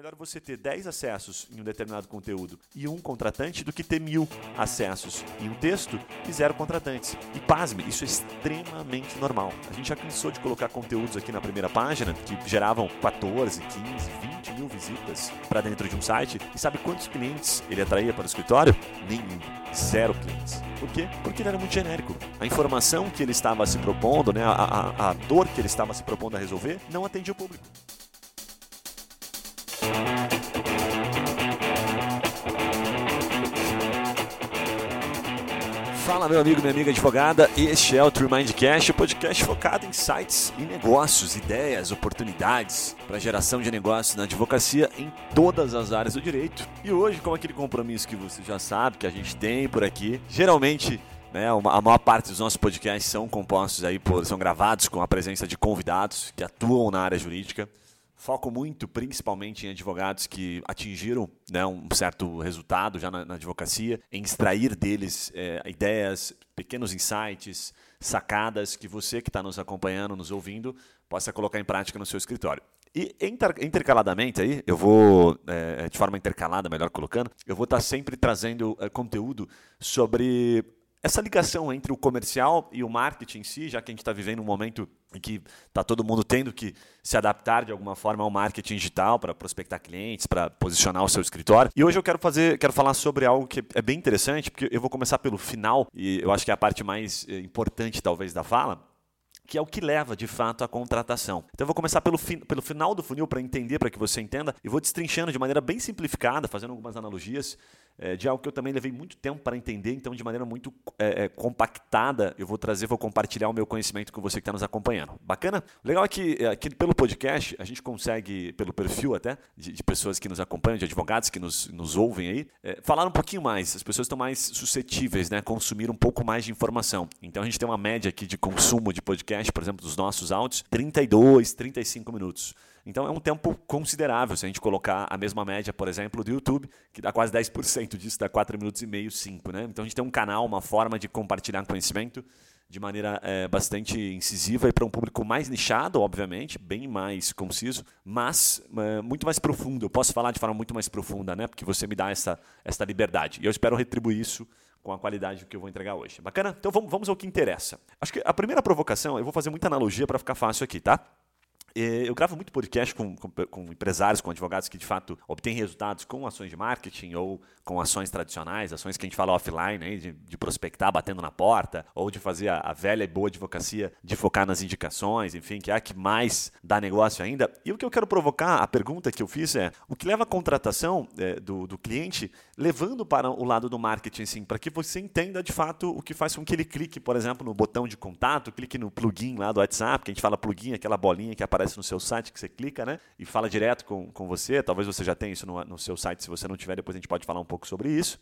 melhor você ter 10 acessos em um determinado conteúdo e um contratante do que ter mil acessos em um texto e zero contratantes. E pasme, isso é extremamente normal. A gente já cansou de colocar conteúdos aqui na primeira página que geravam 14, 15, 20 mil visitas para dentro de um site. E sabe quantos clientes ele atraía para o escritório? Nenhum. Zero clientes. Por quê? Porque ele era muito genérico. A informação que ele estava se propondo, né, a, a, a dor que ele estava se propondo a resolver, não atendia o público. Meu amigo, minha amiga advogada. Este é o True Mindcast, o podcast focado em sites e negócios, ideias, oportunidades para geração de negócios na advocacia em todas as áreas do direito. E hoje, com aquele compromisso que você já sabe que a gente tem por aqui, geralmente né, a maior parte dos nossos podcasts são compostos aí por, são gravados com a presença de convidados que atuam na área jurídica. Foco muito, principalmente, em advogados que atingiram né, um certo resultado já na, na advocacia, em extrair deles é, ideias, pequenos insights, sacadas que você que está nos acompanhando, nos ouvindo, possa colocar em prática no seu escritório. E inter, intercaladamente aí, eu vou, é, de forma intercalada, melhor colocando, eu vou estar tá sempre trazendo é, conteúdo sobre essa ligação entre o comercial e o marketing em si, já que a gente está vivendo um momento em que está todo mundo tendo que se adaptar de alguma forma ao marketing digital para prospectar clientes, para posicionar o seu escritório. E hoje eu quero fazer, quero falar sobre algo que é bem interessante, porque eu vou começar pelo final e eu acho que é a parte mais eh, importante talvez da fala, que é o que leva de fato à contratação. Então eu vou começar pelo, fi pelo final do funil para entender, para que você entenda, e vou destrinchando de maneira bem simplificada, fazendo algumas analogias é, de algo que eu também levei muito tempo para entender, então de maneira muito é, compactada eu vou trazer, vou compartilhar o meu conhecimento com você que está nos acompanhando. Bacana? O legal é que aqui pelo podcast a gente consegue, pelo perfil até, de, de pessoas que nos acompanham, de advogados que nos, nos ouvem aí, é, falar um pouquinho mais. As pessoas estão mais suscetíveis, né, consumir um pouco mais de informação. Então a gente tem uma média aqui de consumo de podcast, por exemplo, dos nossos áudios, 32, 35 minutos. Então é um tempo considerável se a gente colocar a mesma média, por exemplo, do YouTube, que dá quase 10% disso, dá 4 minutos e meio, 5. Né? Então a gente tem um canal, uma forma de compartilhar conhecimento de maneira é, bastante incisiva e para um público mais nichado, obviamente, bem mais conciso, mas é, muito mais profundo. Eu posso falar de forma muito mais profunda, né? Porque você me dá essa, essa liberdade. E eu espero retribuir isso com a qualidade que eu vou entregar hoje. Bacana? Então vamos, vamos ao que interessa. Acho que a primeira provocação, eu vou fazer muita analogia para ficar fácil aqui, tá? Eu gravo muito podcast com, com, com, empresários, com advogados que de fato obtêm resultados com ações de marketing ou com ações tradicionais, ações que a gente fala offline, aí, de, de prospectar batendo na porta, ou de fazer a, a, velha e boa advocacia de focar nas indicações, enfim, que é a que mais dá negócio ainda. E o que eu quero provocar, a pergunta que eu fiz é: o que leva a contratação é, do, do cliente levando para o lado do marketing, sim, para que você entenda de fato o que faz com que ele clique, por exemplo, no botão de contato, clique no plugin lá do WhatsApp, que a gente fala plugin, aquela bolinha que aparece aparece no seu site, que você clica, né? E fala direto com, com você. Talvez você já tenha isso no, no seu site, se você não tiver, depois a gente pode falar um pouco sobre isso.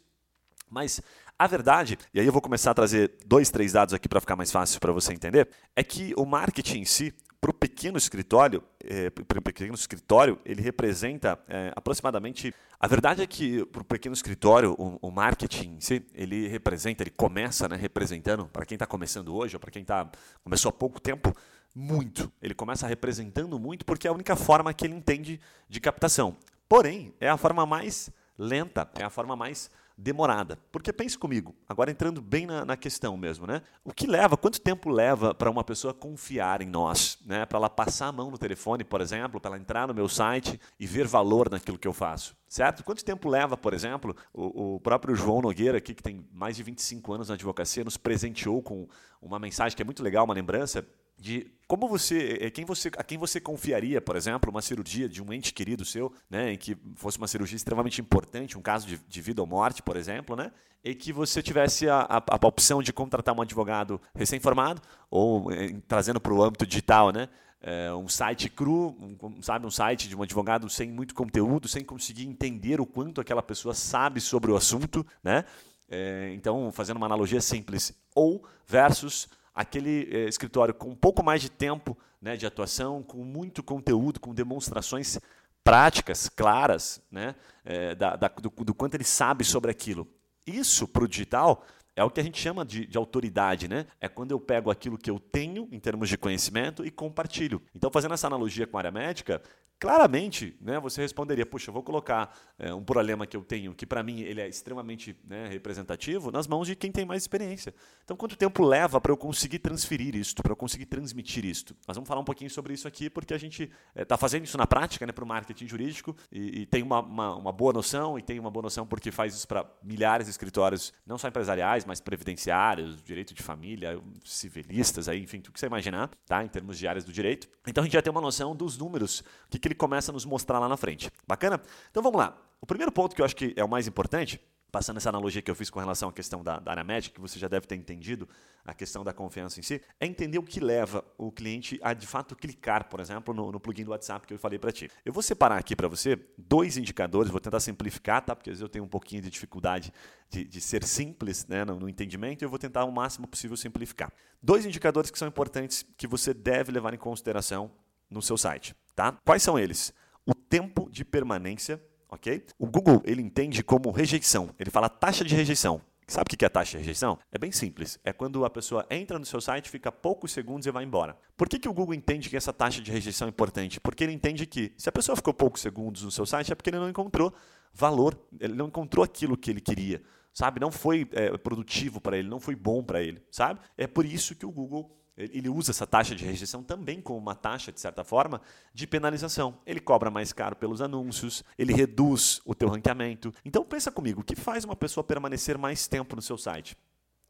Mas a verdade, e aí eu vou começar a trazer dois, três dados aqui para ficar mais fácil para você entender, é que o marketing em si, para o pequeno escritório, é, para o pequeno escritório, ele representa é, aproximadamente. A verdade é que para o pequeno escritório, o, o, marketing em si, ele representa, ele começa né, representando, para quem está começando hoje ou para quem tá, começou há pouco tempo, muito. Ele começa representando muito porque é a única forma que ele entende de captação. Porém, é a forma mais lenta, é a forma mais demorada. Porque pense comigo, agora entrando bem na, na questão mesmo, né? O que leva, quanto tempo leva para uma pessoa confiar em nós, né? Para ela passar a mão no telefone, por exemplo, para ela entrar no meu site e ver valor naquilo que eu faço, certo? Quanto tempo leva, por exemplo, o, o próprio João Nogueira aqui, que tem mais de 25 anos na advocacia, nos presenteou com uma mensagem que é muito legal, uma lembrança de como você, é, quem você, a quem você confiaria, por exemplo, uma cirurgia de um ente querido seu, né, em que fosse uma cirurgia extremamente importante, um caso de, de vida ou morte, por exemplo, né, e que você tivesse a, a, a opção de contratar um advogado recém-formado ou em, eh, trazendo para o âmbito digital, né, é, um site cru, um, sabe, um site de um advogado sem muito conteúdo, sem conseguir entender o quanto aquela pessoa sabe sobre o assunto, né? É, então, fazendo uma analogia simples, ou versus aquele é, escritório com um pouco mais de tempo né, de atuação, com muito conteúdo, com demonstrações práticas, claras, né, é, da, da, do, do, quanto ele sabe sobre aquilo. Isso para o digital é o que a gente chama de, de, autoridade, né? É quando eu pego aquilo que eu tenho em termos de conhecimento e compartilho. Então, fazendo essa analogia com a área médica, claramente né, você responderia, puxa, eu vou colocar é, um problema que eu tenho, que para mim ele é extremamente né, representativo, nas mãos de quem tem mais experiência. Então, quanto tempo leva para eu conseguir transferir isto, para eu conseguir transmitir isto? Nós vamos falar um pouquinho sobre isso aqui, porque a gente está é, fazendo isso na prática né, para o marketing jurídico e, e tem uma, uma, uma, boa noção, e tem uma boa noção porque faz isso para milhares de escritórios, não só empresariais, mas previdenciários, direito de família, civilistas, aí, enfim, tudo que você imaginar, tá, em termos de áreas do direito. Então, a gente já tem uma noção dos números, que, ele começa a nos mostrar lá na frente. Bacana? Então vamos lá. O primeiro ponto que eu acho que é o mais importante, passando essa analogia que eu fiz com relação à questão da, da área médica, que você já deve ter entendido, a questão da confiança em si, é entender o que leva o cliente a de fato clicar, por exemplo, no, no plugin do WhatsApp que eu falei para ti. Eu vou separar aqui para você dois indicadores, vou tentar simplificar, tá? Porque às vezes eu tenho um pouquinho de dificuldade de, de ser simples né, no, no entendimento e eu vou tentar o máximo possível simplificar. Dois indicadores que são importantes que você deve levar em consideração no seu site, tá? Quais são eles? O tempo de permanência, ok? O Google ele entende como rejeição. Ele fala taxa de rejeição. Sabe o que é taxa de rejeição? É bem simples. É quando a pessoa entra no seu site, fica poucos segundos e vai embora. Por que, que o Google entende que essa taxa de rejeição é importante? Porque ele entende que se a pessoa ficou poucos segundos no seu site, é porque ele não encontrou valor, ele não encontrou aquilo que ele queria, sabe? Não foi é, produtivo para ele, não foi bom para ele, sabe? É por isso que o Google ele usa essa taxa de rejeição também como uma taxa, de certa forma, de penalização. Ele cobra mais caro pelos anúncios, ele reduz o teu ranqueamento. Então pensa comigo, o que faz uma pessoa permanecer mais tempo no seu site?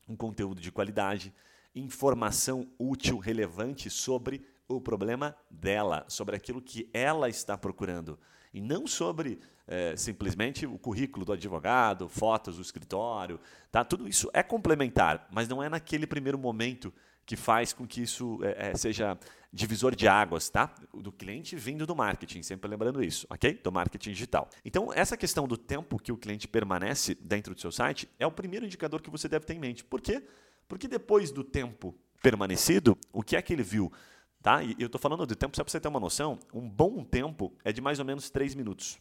Um conteúdo de qualidade, informação útil, relevante sobre o problema dela, sobre aquilo que ela está procurando. E não sobre é, simplesmente o currículo do advogado, fotos do escritório. Tá? Tudo isso é complementar, mas não é naquele primeiro momento que faz com que isso é, é, seja divisor de águas, tá? Do cliente vindo do marketing, sempre lembrando isso, ok? Do marketing digital. Então, essa questão do tempo que o cliente permanece dentro do seu site é o primeiro indicador que você deve ter em mente. Por quê? Porque depois do tempo permanecido, o que é que ele viu? Tá? E eu estou falando do tempo só para você ter uma noção. Um bom tempo é de mais ou menos 3 minutos.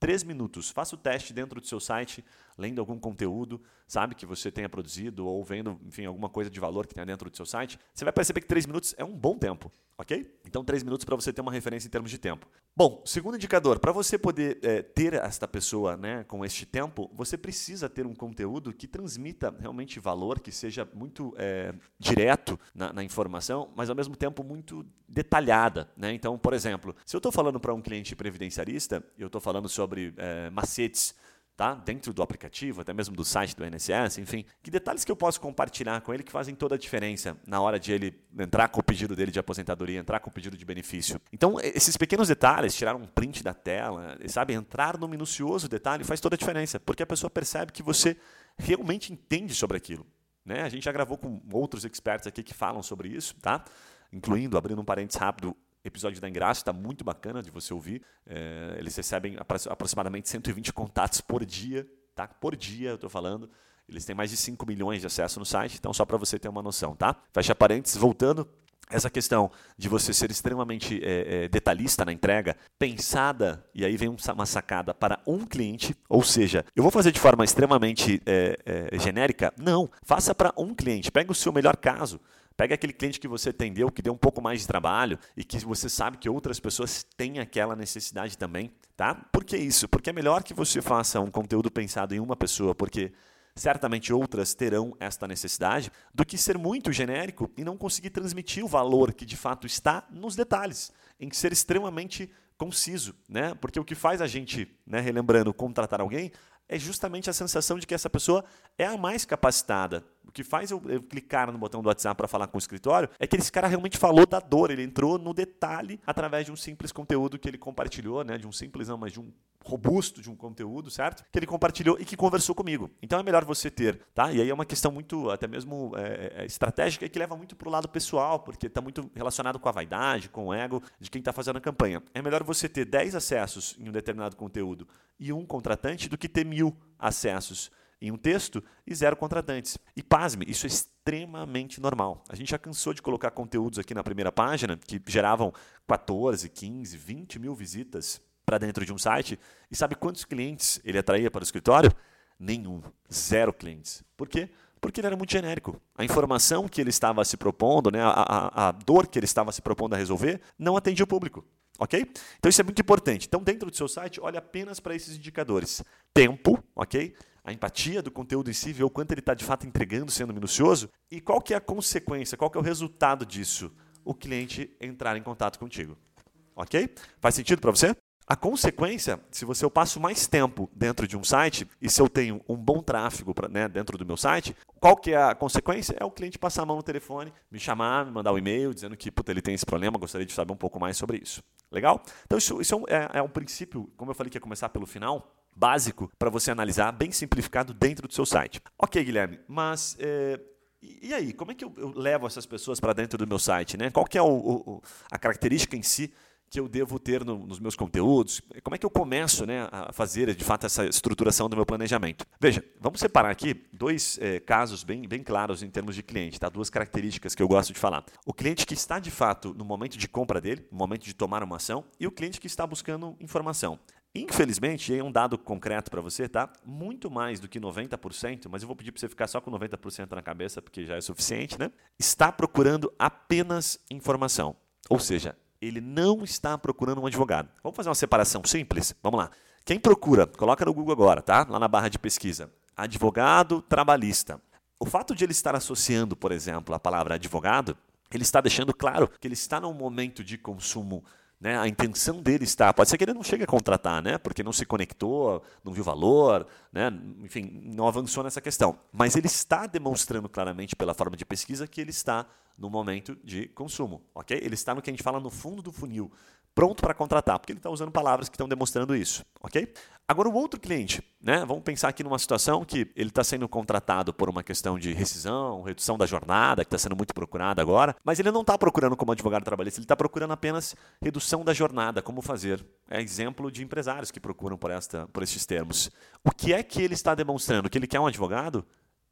3 minutos. Faça o teste dentro do seu site, lendo algum conteúdo, sabe, que você tenha produzido ou vendo, enfim, alguma coisa de valor que tenha dentro do seu site. Você vai perceber que 3 minutos é um bom tempo, ok? Então, 3 minutos para você ter uma referência em termos de tempo. Bom, segundo indicador, para você poder é, ter esta pessoa né, com este tempo, você precisa ter um conteúdo que transmita realmente valor, que seja muito é, direto na, na, informação, mas ao mesmo tempo muito detalhada. Né? Então, por exemplo, se eu estou falando para um cliente previdenciarista, eu estou falando sobre é, macetes tá? dentro do aplicativo, até mesmo do site do INSS, enfim. Que detalhes que eu posso compartilhar com ele que fazem toda a diferença na hora de ele entrar com o pedido dele de aposentadoria, entrar com o pedido de benefício. Então, esses pequenos detalhes, tirar um print da tela, sabe, entrar no minucioso detalhe faz toda a diferença, porque a pessoa percebe que você realmente entende sobre aquilo. Né? A gente já gravou com outros experts aqui que falam sobre isso, tá? incluindo, abrindo um parênteses rápido, episódio da Engraça, está muito bacana de você ouvir. É, eles recebem aproximadamente 120 contatos por dia, tá? Por dia, eu estou falando. Eles têm mais de 5 milhões de acesso no site, então só para você ter uma noção, tá? Fecha parênteses, voltando. Essa questão de você ser extremamente é, é, detalhista na entrega, pensada, e aí vem uma sacada para um cliente, ou seja, eu vou fazer de forma extremamente é, é genérica? Não, faça para um cliente. Pega o seu melhor caso. Pega aquele cliente que você atendeu, que deu um pouco mais de trabalho e que você sabe que outras pessoas têm aquela necessidade também, tá? Por que isso? Porque é melhor que você faça um conteúdo pensado em uma pessoa, porque certamente outras terão esta necessidade, do que ser muito genérico e não conseguir transmitir o valor que de fato está nos detalhes, em ser extremamente conciso, né? Porque o que faz a gente, né, relembrando, contratar alguém, é justamente a sensação de que essa pessoa é a mais capacitada. O que faz eu, eu clicar no botão do WhatsApp para falar com o escritório é que esse cara realmente falou da dor, ele entrou no detalhe através de um simples conteúdo que ele compartilhou, né? de um simples não, mas de um robusto de um conteúdo, certo? Que ele compartilhou e que conversou comigo. Então é melhor você ter, tá? E aí é uma questão muito, até mesmo é, é, estratégica e que leva muito para o lado pessoal, porque está muito relacionado com a vaidade, com o ego de quem está fazendo a campanha. É melhor você ter 10 acessos em um determinado conteúdo e um contratante do que ter mil acessos em um texto e zero contratantes. E pasme, isso é extremamente normal. A gente já cansou de colocar conteúdos aqui na primeira página que geravam 14, 15, 20 mil visitas para dentro de um site. E sabe quantos clientes ele atraía para o escritório? Nenhum. Zero clientes. Por quê? Porque ele era muito genérico. A informação que ele estava se propondo, né, a, a, a dor que ele estava se propondo a resolver, não atendia o público. Ok? Então isso é muito importante. Então, dentro do seu site, olhe apenas para esses indicadores: tempo, ok? A empatia do conteúdo em si, ver o quanto ele está de fato entregando, sendo minucioso, e qual que é a consequência, qual que é o resultado disso? O cliente entrar em contato contigo. Ok? Faz sentido para você? A consequência, se você eu passo mais tempo dentro de um site e se eu tenho um bom tráfego pra, né, dentro do meu site, qual que é a consequência? É o cliente passar a mão no telefone, me chamar, me mandar um e-mail dizendo que puta, ele tem esse problema, gostaria de saber um pouco mais sobre isso. Legal? Então isso, isso é, é, é um princípio, como eu falei que ia começar pelo final, básico para você analisar, bem simplificado dentro do seu site. Ok, Guilherme, mas é, e aí, como é que eu, eu levo essas pessoas para dentro do meu site? Né? Qual que é o, o, a característica em si que eu devo ter no, nos meus conteúdos? Como é que eu começo né, a fazer, de fato, essa estruturação do meu planejamento? Veja, vamos separar aqui dois é, casos bem, bem claros em termos de cliente, tá? duas características que eu gosto de falar. O cliente que está, de fato, no momento de compra dele, no momento de tomar uma ação, e o cliente que está buscando informação. Infelizmente, é um dado concreto para você, tá? Muito mais do que 90%, mas eu vou pedir para você ficar só com 90% na cabeça, porque já é suficiente, né? Está procurando apenas informação. Ou seja, ele não está procurando um advogado. Vamos fazer uma separação simples? Vamos lá. Quem procura, coloca no Google agora, tá? Lá na barra de pesquisa. Advogado trabalhista. O fato de ele estar associando, por exemplo, a palavra advogado, ele está deixando claro que ele está num momento de consumo né, a intenção dele está. Pode ser que ele não chegue a contratar, né, porque não se conectou, não viu valor, né, enfim, não avançou nessa questão. Mas ele está demonstrando claramente, pela forma de pesquisa, que ele está no momento de consumo. ok? Ele está no que a gente fala no fundo do funil pronto para contratar, porque ele está usando palavras que estão demonstrando isso, ok? Agora, o outro cliente, né? Vamos pensar aqui numa situação que ele está sendo contratado por uma questão de rescisão, redução da jornada, que está sendo muito procurada agora, mas ele não está procurando como advogado trabalhista, ele está procurando apenas redução da jornada, como fazer. É exemplo de empresários que procuram por, esta, por estes termos. O que é que ele está demonstrando? Que ele quer um advogado?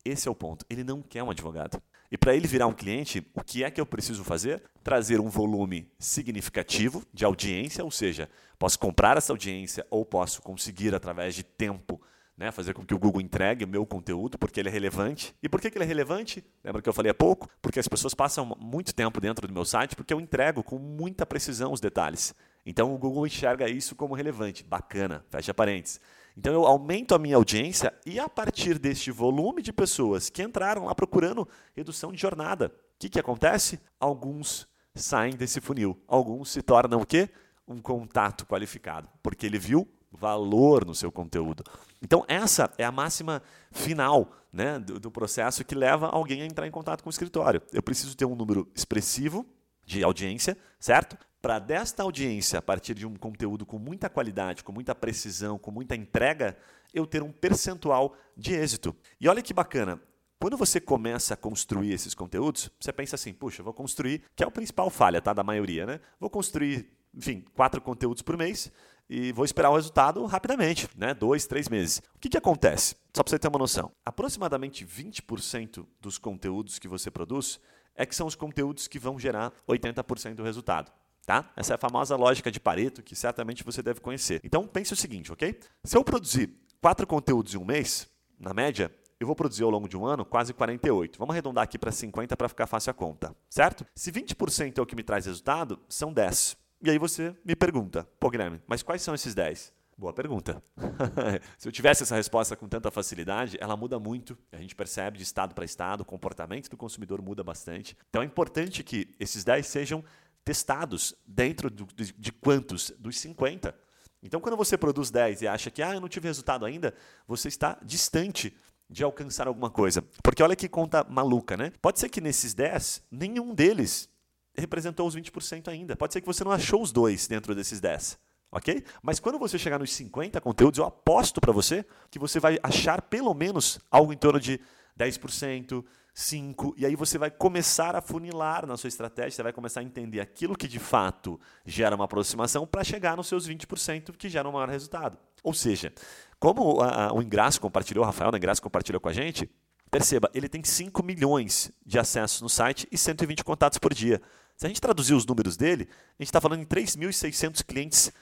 Esse é o ponto. Ele não quer um advogado. E para ele virar um cliente, o que é que eu preciso fazer? Trazer um volume significativo de audiência, ou seja, posso comprar essa audiência ou posso conseguir, através de tempo, né, fazer com que o Google entregue o meu conteúdo, porque ele é relevante. E por que, que ele é relevante? Lembra que eu falei há pouco? Porque as pessoas passam muito tempo dentro do meu site, porque eu entrego com muita precisão os detalhes. Então o Google enxerga isso como relevante. Bacana, fecha parênteses. Então eu aumento a minha audiência e a partir deste volume de pessoas que entraram lá procurando redução de jornada, o que, que acontece? Alguns saem desse funil, alguns se tornam o quê? Um contato qualificado, porque ele viu valor no seu conteúdo. Então essa é a máxima final né, do, do processo que leva alguém a entrar em contato com o escritório. Eu preciso ter um número expressivo de audiência, certo? Para desta audiência, a partir de um conteúdo com muita qualidade, com muita precisão, com muita entrega, eu ter um percentual de êxito. E olha que bacana, quando você começa a construir esses conteúdos, você pensa assim, puxa, vou construir, que é o principal falha tá, da maioria, né? Vou construir, enfim, quatro conteúdos por mês e vou esperar o resultado rapidamente, né? Dois, três meses. O que, que acontece? Só para você ter uma noção. Aproximadamente 20% dos conteúdos que você produz é que são os conteúdos que vão gerar 80% do resultado. Tá? Essa é a famosa lógica de Pareto que certamente você deve conhecer. Então pense o seguinte, ok? Se eu produzir quatro conteúdos em um mês, na média, eu vou produzir ao longo de um ano quase 48. Vamos arredondar aqui para 50 para ficar fácil a conta, certo? Se 20% é o que me traz resultado, são 10. E aí você me pergunta, pô Guilherme, mas quais são esses 10? Boa pergunta. Se eu tivesse essa resposta com tanta facilidade, ela muda muito. A gente percebe de estado para estado, o comportamento do consumidor muda bastante. Então é importante que esses 10 sejam testados dentro do, de, de quantos? Dos 50. Então, quando você produz 10 e acha que ah, eu não tive resultado ainda, você está distante de alcançar alguma coisa. Porque olha que conta maluca, né? Pode ser que nesses 10, nenhum deles representou os 20% ainda. Pode ser que você não achou os dois dentro desses 10 ok? Mas quando você chegar nos 50 conteúdos, eu aposto para você que você vai achar pelo menos algo em torno de 10%, 5%, e aí você vai começar a funilar na sua estratégia, você vai começar a entender aquilo que de fato gera uma aproximação para chegar nos seus 20% que geram um maior resultado. Ou seja, como a, a, o Ingraço compartilhou, o Rafael da Ingraço compartilhou com a gente, perceba, ele tem 5 milhões de acessos no site e 120 contatos por dia. Se a gente traduzir os números dele, a gente está falando em 3.600 clientes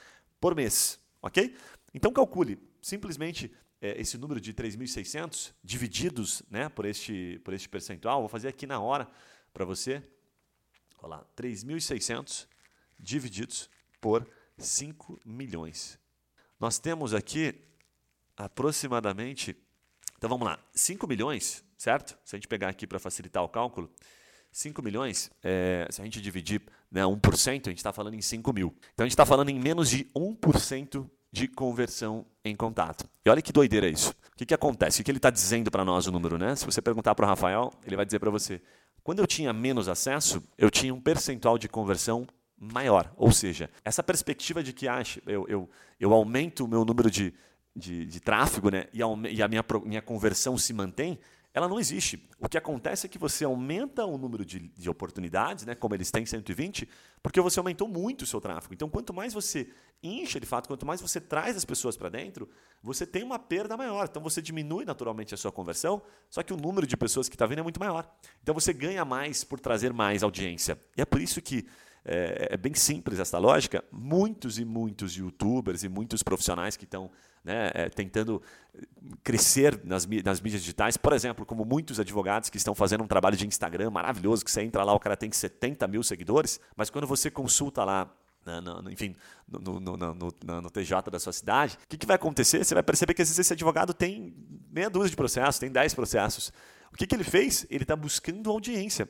por mês, ok? Então calcule, simplesmente é, esse número de 3.600 divididos né, por, este, por este percentual, vou fazer aqui na hora para você. Olha lá, 3.600 divididos por 5 milhões. Nós temos aqui aproximadamente, então vamos lá, 5 milhões, certo? Se a gente pegar aqui para facilitar o cálculo, 5 milhões, é, se a gente dividir né, 1%, a gente está falando em 5 mil. Então a gente está falando em menos de 1% de conversão em contato. E olha que doideira isso. O que, que acontece? O que ele está dizendo para nós o número? Né? Se você perguntar para o Rafael, ele vai dizer para você: quando eu tinha menos acesso, eu tinha um percentual de conversão maior. Ou seja, essa perspectiva de que ah, eu, eu, eu aumento o meu número de, de, de tráfego né, e, a, e a minha, minha conversão se mantém, ela não existe. O que acontece é que você aumenta o número de, de, oportunidades, né, como eles têm 120, porque você aumentou muito o seu tráfego. Então, quanto mais você incha de fato, quanto mais você traz as pessoas para dentro, você tem uma perda maior. Então, você diminui naturalmente a sua conversão, só que o número de pessoas que está vindo é muito maior. Então, você ganha mais por trazer mais audiência. E é por isso que é, é bem simples essa lógica. Muitos e muitos youtubers e muitos profissionais que estão né, é, tentando crescer nas, nas mídias digitais, por exemplo, como muitos advogados que estão fazendo um trabalho de Instagram maravilhoso, que você entra lá, o cara tem 70 mil seguidores, mas quando você consulta lá no, no, enfim, no, no, TJ da sua cidade, o que, que, vai acontecer? Você vai perceber que às vezes esse advogado tem meia dúzia de processos, tem 10 processos. O que, que ele fez? Ele está buscando audiência.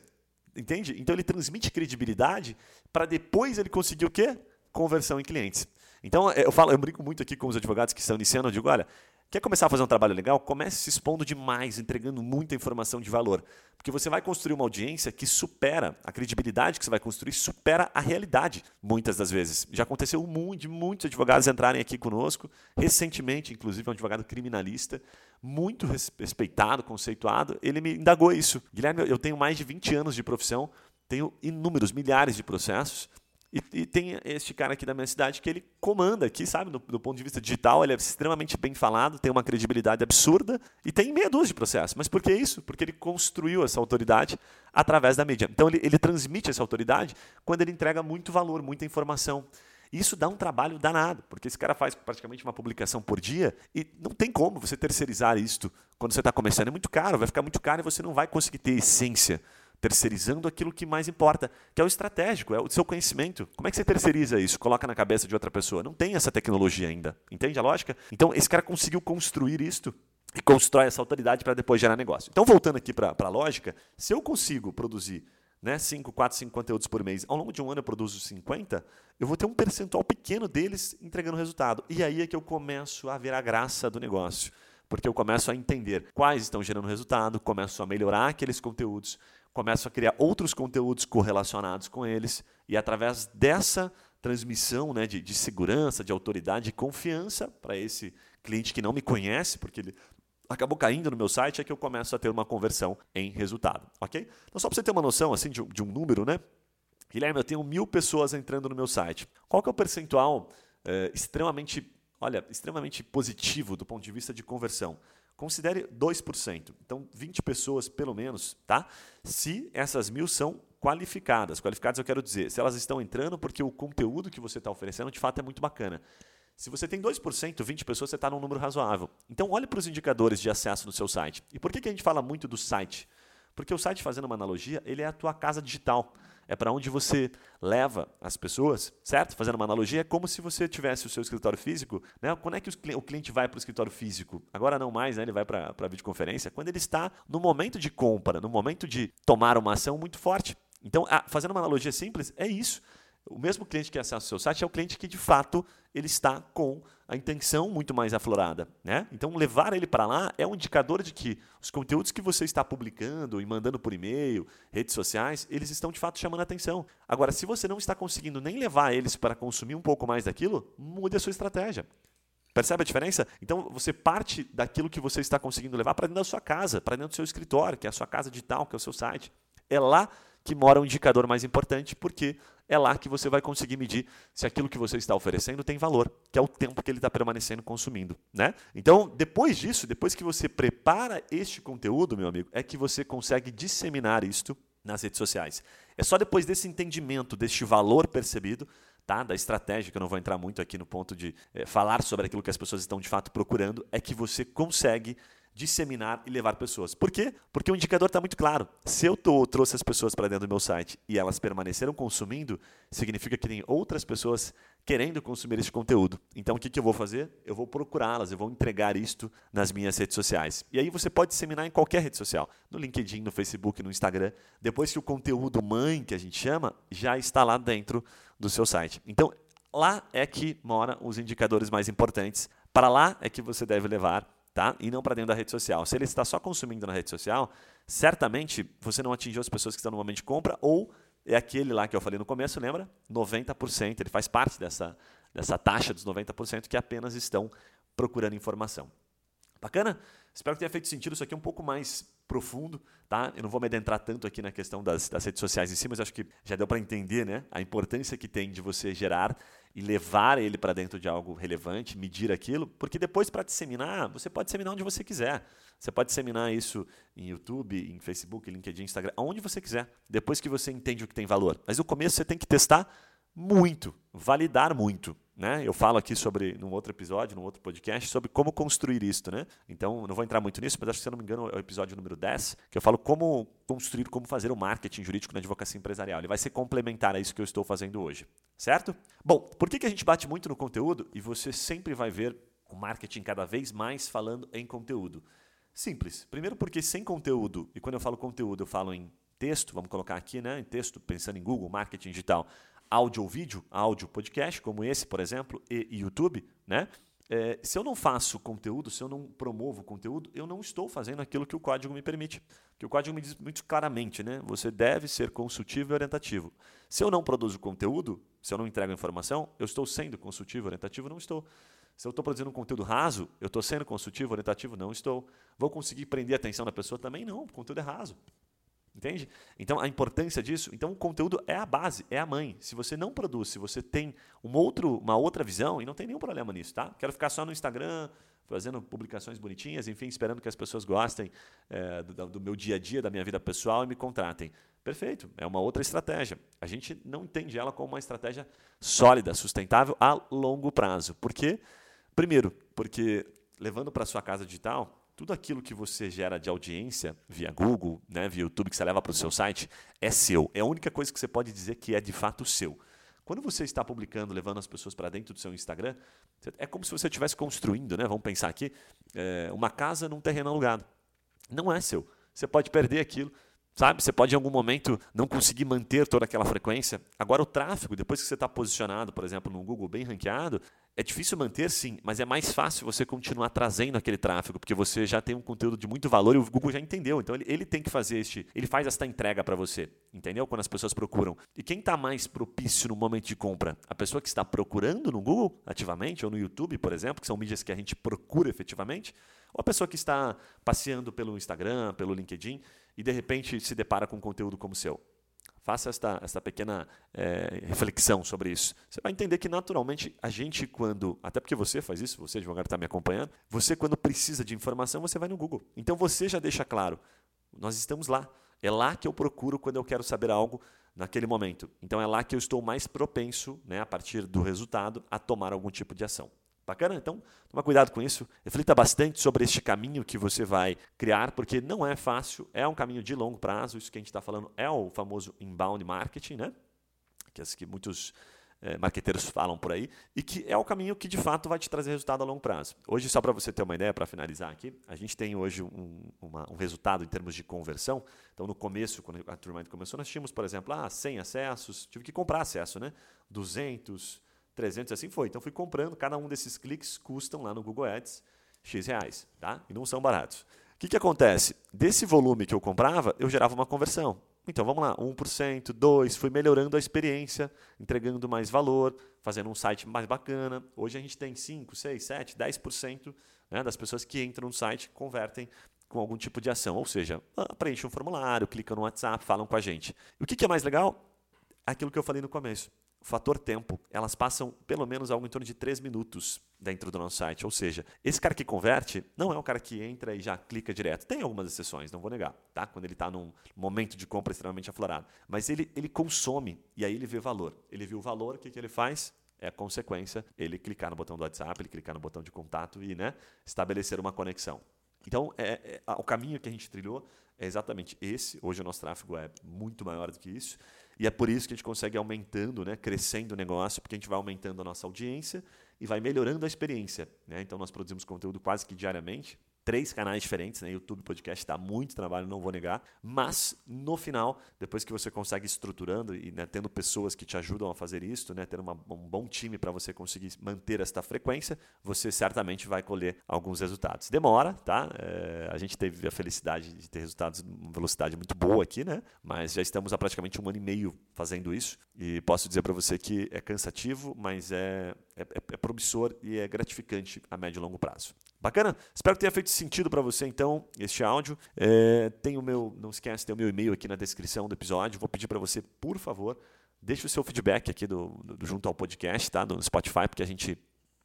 Entende? Então ele transmite credibilidade para depois ele conseguir o quê? Conversão em clientes. Então, eu falo, eu brinco muito aqui com os advogados que estão iniciando, eu digo, olha, quer começar a fazer um trabalho legal? Comece se expondo demais, entregando muita informação de valor. Porque você vai construir uma audiência que supera, a credibilidade que você vai construir supera a realidade, muitas das vezes. Já aconteceu de muitos advogados entrarem aqui conosco, recentemente, inclusive, um advogado criminalista, muito respeitado, conceituado, ele me indagou isso. Guilherme, eu tenho mais de 20 anos de profissão, tenho inúmeros, milhares de processos, e, e, tem este cara aqui da minha cidade que ele comanda aqui, sabe? Do, do, ponto de vista digital, ele é extremamente bem falado, tem uma credibilidade absurda e tem meia dúzia de processos. Mas por que isso? Porque ele construiu essa autoridade através da mídia. Então ele, ele transmite essa autoridade quando ele entrega muito valor, muita informação. Isso dá um trabalho danado, porque esse cara faz praticamente uma publicação por dia e não tem como você terceirizar isto quando você está começando. É muito caro, vai ficar muito caro e você não vai conseguir ter essência terceirizando aquilo que mais importa, que é o estratégico, é o seu conhecimento. Como é que você terceiriza isso? Coloca na cabeça de outra pessoa. Não tem essa tecnologia ainda. Entende a lógica? Então, esse cara conseguiu construir isto e constrói essa autoridade para depois gerar negócio. Então, voltando aqui para a lógica, se eu consigo produzir né, 5, 4, 5 conteúdos por mês, ao longo de um ano eu produzo 50, eu vou ter um percentual pequeno deles entregando resultado. E aí é que eu começo a ver a graça do negócio. Porque eu começo a entender quais estão gerando resultado, começo a melhorar aqueles conteúdos, começo a criar outros conteúdos correlacionados com eles e através dessa transmissão né, de, de segurança, de autoridade, de confiança para esse cliente que não me conhece, porque ele acabou caindo no meu site, é que eu começo a ter uma conversão em resultado, ok? Então só para você ter uma noção assim de, de, um número, né? Guilherme, eu tenho mil pessoas entrando no meu site. Qual que é o percentual é, extremamente, olha, extremamente positivo do ponto de vista de conversão? Considere 2%. Então, 20 pessoas, pelo menos, tá? Se essas mil são qualificadas. Qualificadas eu quero dizer, se elas estão entrando porque o conteúdo que você está oferecendo de fato é muito bacana. Se você tem 2%, 20 pessoas, você está num número razoável. Então, olhe para os indicadores de acesso no seu site. E por que, que a gente fala muito do site? Porque o site, fazendo uma analogia, ele é a tua casa digital é para onde você leva as pessoas, certo? Fazendo uma analogia, é como se você tivesse o seu escritório físico. Né? Quando é que o cliente vai para o escritório físico? Agora não mais, né? ele vai para a videoconferência. Quando ele está no momento de compra, no momento de tomar uma ação muito forte. Então, fazendo uma analogia simples, é isso. O mesmo cliente que acessa o seu site é o cliente que, de fato, ele está com a intenção muito mais aflorada. Né? Então, levar ele para lá é um indicador de que os conteúdos que você está publicando e mandando por e-mail, redes sociais, eles estão, de fato, chamando a atenção. Agora, se você não está conseguindo nem levar eles para consumir um pouco mais daquilo, mude a sua estratégia. Percebe a diferença? Então você parte daquilo que você está conseguindo levar para dentro da sua casa, para dentro do seu escritório, que é a sua casa digital, que é o seu site. É lá que mora o indicador mais importante, porque é lá que você vai conseguir medir se aquilo que você está oferecendo tem valor, que é o tempo que ele está permanecendo consumindo. Né? Então, depois disso, depois que você prepara este conteúdo, meu amigo, é que você consegue disseminar isto nas redes sociais. É só depois desse entendimento, deste valor percebido, tá? da estratégia, que eu não vou entrar muito aqui no ponto de é, falar sobre aquilo que as pessoas estão de fato procurando, é que você consegue disseminar e levar pessoas. Por quê? Porque o indicador está muito claro. Se eu tô, trouxe as pessoas para dentro do meu site e elas permaneceram consumindo, significa que tem outras pessoas querendo consumir esse conteúdo. Então, o que, que eu vou fazer? Eu vou procurá-las, eu vou entregar isto nas minhas redes sociais. E aí você pode disseminar em qualquer rede social, no LinkedIn, no Facebook, no Instagram, depois que o conteúdo mãe, que a gente chama, já está lá dentro do seu site. Então, lá é que moram os indicadores mais importantes. Para lá é que você deve levar tá? E não para dentro da rede social. Se ele está só consumindo na rede social, certamente você não atingiu as pessoas que estão no momento de compra ou é aquele lá que eu falei no começo, lembra? 90%, ele faz parte dessa, dessa taxa dos 90% que apenas estão procurando informação. Bacana? Espero que tenha feito sentido. Isso aqui um pouco mais profundo, tá? Eu não vou me adentrar tanto aqui na questão das, das redes sociais em si, mas acho que já deu para entender, né? A importância que tem de você gerar e levar ele para dentro de algo relevante, medir aquilo, porque depois para disseminar, você pode disseminar onde você quiser. Você pode disseminar isso em YouTube, em Facebook, LinkedIn, Instagram, onde você quiser, depois que você entende o que tem valor. Mas no começo você tem que testar muito, validar muito. Né? Eu falo aqui sobre, num outro episódio, num outro podcast, sobre como construir isto. Né? Então, não vou entrar muito nisso, mas acho que, se eu não me engano, é o episódio número 10, que eu falo como construir, como fazer o marketing jurídico na advocacia empresarial. Ele vai ser complementar a isso que eu estou fazendo hoje. Certo? Bom, por que, que a gente bate muito no conteúdo e você sempre vai ver o marketing cada vez mais falando em conteúdo? Simples. Primeiro porque sem conteúdo, e quando eu falo conteúdo, eu falo em texto, vamos colocar aqui, né, em texto, pensando em Google, marketing digital, áudio ou vídeo, áudio podcast, como esse, por exemplo, e YouTube, né? É, se eu não faço conteúdo, se eu não promovo conteúdo, eu não estou fazendo aquilo que o código me permite. Que o código me diz muito claramente, né? Você deve ser consultivo e orientativo. Se eu não produzo conteúdo, se eu não entrego informação, eu estou sendo consultivo e orientativo? Não estou. Se eu estou produzindo um conteúdo raso, eu estou sendo consultivo, orientativo? Não estou. Vou conseguir prender a atenção da pessoa? Também não. O conteúdo é raso. Entende? Então, a importância disso. Então, o conteúdo é a base, é a mãe. Se você não produz, se você tem um outro, uma outra visão, e não tem nenhum problema nisso, tá? Quero ficar só no Instagram, fazendo publicações bonitinhas, enfim, esperando que as pessoas gostem é, do, do, meu dia a dia, da minha vida pessoal e me contratem. Perfeito, é uma outra estratégia. A gente não entende ela como uma estratégia sólida, sustentável a longo prazo. Por quê? Primeiro, porque levando para sua casa digital, tudo aquilo que você gera de audiência via Google, né, via YouTube, que você leva para o seu site, é seu. É a única coisa que você pode dizer que é de fato seu. Quando você está publicando, levando as pessoas para dentro do seu Instagram, é como se você estivesse construindo, né? vamos pensar aqui, é, uma casa num terreno alugado. Não é seu. Você pode perder aquilo, sabe? Você pode em algum momento não conseguir manter toda aquela frequência. Agora, o tráfego, depois que você está posicionado, por exemplo, no Google bem ranqueado, é difícil manter, sim, mas é mais fácil você continuar trazendo aquele tráfego, porque você já tem um conteúdo de muito valor e o Google já entendeu. Então ele, ele tem que fazer este, ele faz esta entrega para você, entendeu? Quando as pessoas procuram. E quem está mais propício no momento de compra? A pessoa que está procurando no Google ativamente ou no YouTube, por exemplo, que são mídias que a gente procura efetivamente, ou a pessoa que está passeando pelo Instagram, pelo LinkedIn e de repente se depara com um conteúdo como o seu. Faça esta, esta pequena é, reflexão sobre isso. Você vai entender que, naturalmente, a gente, quando. Até porque você faz isso, você, advogado, está me acompanhando. Você, quando precisa de informação, você vai no Google. Então, você já deixa claro: nós estamos lá. É lá que eu procuro quando eu quero saber algo naquele momento. Então, é lá que eu estou mais propenso, né, a partir do resultado, a tomar algum tipo de ação. Bacana? Então, toma cuidado com isso. Reflita bastante sobre este caminho que você vai criar, porque não é fácil, é um caminho de longo prazo. Isso que a gente está falando é o famoso inbound marketing, né? Que, as, que muitos é, marqueteiros falam por aí, e que é o caminho que de fato vai te trazer resultado a longo prazo. Hoje, só para você ter uma ideia, para finalizar aqui, a gente tem hoje um, uma, um, resultado em termos de conversão. Então, no começo, quando a turma começou, nós tínhamos, por exemplo, ah, 100 acessos, tive que comprar acesso, né? 200, 300 assim foi. Então fui comprando, cada um desses cliques custam lá no Google Ads X reais, tá? E não são baratos. O que, que acontece? Desse volume que eu comprava, eu gerava uma conversão. Então vamos lá, 1%, 2%, fui melhorando a experiência, entregando mais valor, fazendo um site mais bacana. Hoje a gente tem 5, 6, 7, 10% né, das pessoas que entram no site convertem com algum tipo de ação. Ou seja, ah, preenchem um formulário, clicam no WhatsApp, falam com a gente. E o que, que é mais legal? Aquilo que eu falei no começo fator tempo, elas passam pelo menos algo em torno de 3 minutos dentro do nosso site. Ou seja, esse cara que converte não é o cara que entra e já clica direto. Tem algumas exceções, não vou negar, tá? Quando ele está num momento de compra extremamente aflorado. Mas ele, ele consome e aí ele vê valor. Ele viu o valor, o que, que ele faz? é consequência ele clicar no botão do WhatsApp, ele clicar no botão de contato e né, estabelecer uma conexão. Então, é, é, o caminho que a gente trilhou é exatamente esse. Hoje o nosso tráfego é muito maior do que isso. E é por isso que a gente consegue aumentando, né, crescendo o negócio, porque a gente vai aumentando a nossa audiência e vai melhorando a experiência. Né? Então, nós produzimos conteúdo quase que diariamente três canais diferentes, né? YouTube, podcast, dá muito trabalho, não vou negar. Mas no final, depois que você consegue estruturando e né, tendo pessoas que te ajudam a fazer isso, né, tendo uma, um bom time para você conseguir manter esta frequência, você certamente vai colher alguns resultados. Demora, tá? É, a gente teve a felicidade de ter resultados em velocidade muito boa aqui, né? Mas já estamos há praticamente um ano e meio fazendo isso e posso dizer para você que é cansativo, mas é, é, é promissor e é gratificante a médio e longo prazo. Bacana? Espero que tenha feito sentido para você, então, este áudio. É, tem o meu, não esquece, tem o meu e-mail aqui na descrição do episódio. Vou pedir para você, por favor, deixe o seu feedback aqui do, do, junto ao podcast, tá? Do Spotify, porque a gente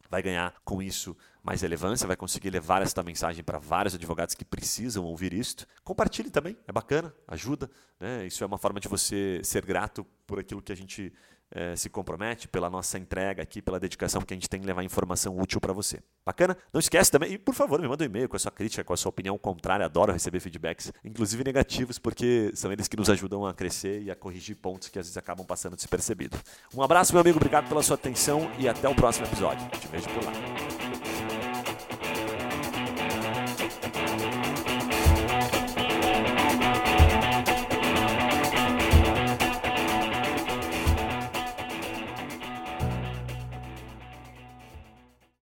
vai ganhar com isso mais relevância, vai conseguir levar esta mensagem para vários advogados que precisam ouvir isto. Compartilhe também, é bacana, ajuda. Né? Isso é uma forma de você ser grato por aquilo que a gente é, se compromete, pela nossa entrega aqui, pela dedicação que a gente tem em levar informação útil para você. Bacana? Não esquece também, e por favor, me manda um e-mail com a sua crítica, com a sua opinião contrária. Adoro receber feedbacks, inclusive negativos, porque são eles que nos ajudam a crescer e a corrigir pontos que às vezes acabam passando despercebido. Um abraço, meu amigo, obrigado pela sua atenção e até o próximo episódio. Te vejo por lá.